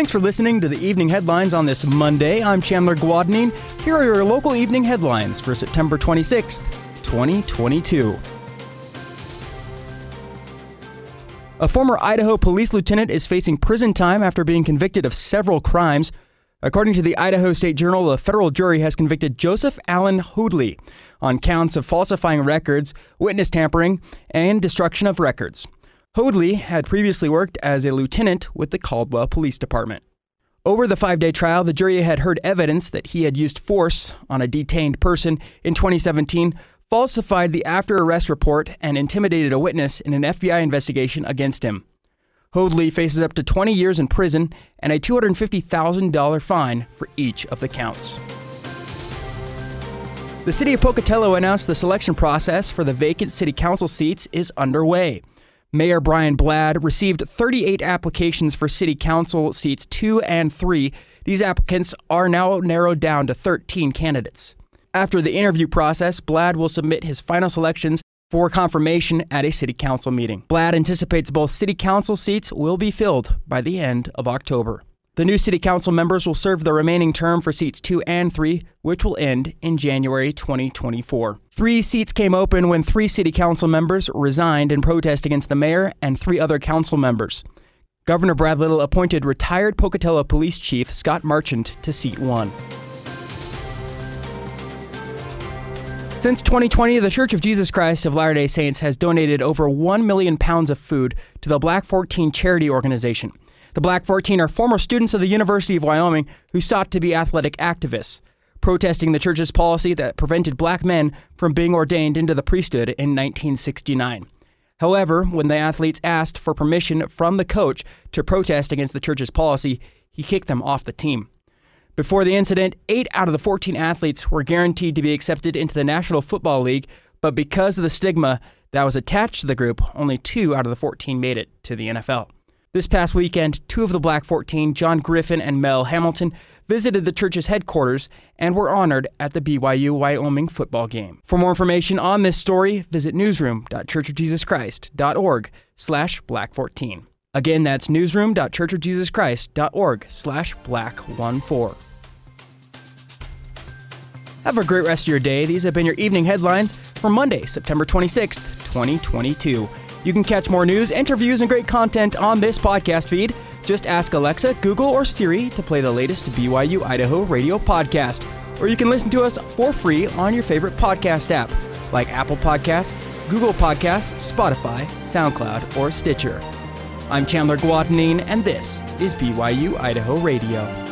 Thanks for listening to the evening headlines on this Monday. I'm Chandler Guadagnine. Here are your local evening headlines for September 26th, 2022. A former Idaho police lieutenant is facing prison time after being convicted of several crimes. According to the Idaho State Journal, a federal jury has convicted Joseph Allen Hoadley on counts of falsifying records, witness tampering, and destruction of records. Hoadley had previously worked as a lieutenant with the Caldwell Police Department. Over the five day trial, the jury had heard evidence that he had used force on a detained person in 2017, falsified the after arrest report, and intimidated a witness in an FBI investigation against him. Hoadley faces up to 20 years in prison and a $250,000 fine for each of the counts. The city of Pocatello announced the selection process for the vacant city council seats is underway. Mayor Brian Blad received 38 applications for city council seats 2 and 3. These applicants are now narrowed down to 13 candidates. After the interview process, Blad will submit his final selections for confirmation at a city council meeting. Blad anticipates both city council seats will be filled by the end of October. The new city council members will serve the remaining term for seats 2 and 3, which will end in January 2024. Three seats came open when three city council members resigned in protest against the mayor and three other council members. Governor Brad Little appointed retired Pocatello Police Chief Scott Marchant to seat 1. Since 2020, the Church of Jesus Christ of Latter day Saints has donated over 1 million pounds of food to the Black 14 charity organization. The Black 14 are former students of the University of Wyoming who sought to be athletic activists, protesting the church's policy that prevented black men from being ordained into the priesthood in 1969. However, when the athletes asked for permission from the coach to protest against the church's policy, he kicked them off the team. Before the incident, eight out of the 14 athletes were guaranteed to be accepted into the National Football League, but because of the stigma that was attached to the group, only two out of the 14 made it to the NFL. This past weekend, two of the Black 14, John Griffin and Mel Hamilton, visited the church's headquarters and were honored at the BYU Wyoming football game. For more information on this story, visit newsroom.churchofjesuschrist.org slash black14. Again, that's newsroom.churchofjesuschrist.org slash black14. Have a great rest of your day. These have been your evening headlines for Monday, September 26th, 2022. You can catch more news, interviews, and great content on this podcast feed. Just ask Alexa, Google, or Siri to play the latest BYU Idaho radio podcast. Or you can listen to us for free on your favorite podcast app, like Apple Podcasts, Google Podcasts, Spotify, SoundCloud, or Stitcher. I'm Chandler Guadagnine, and this is BYU Idaho Radio.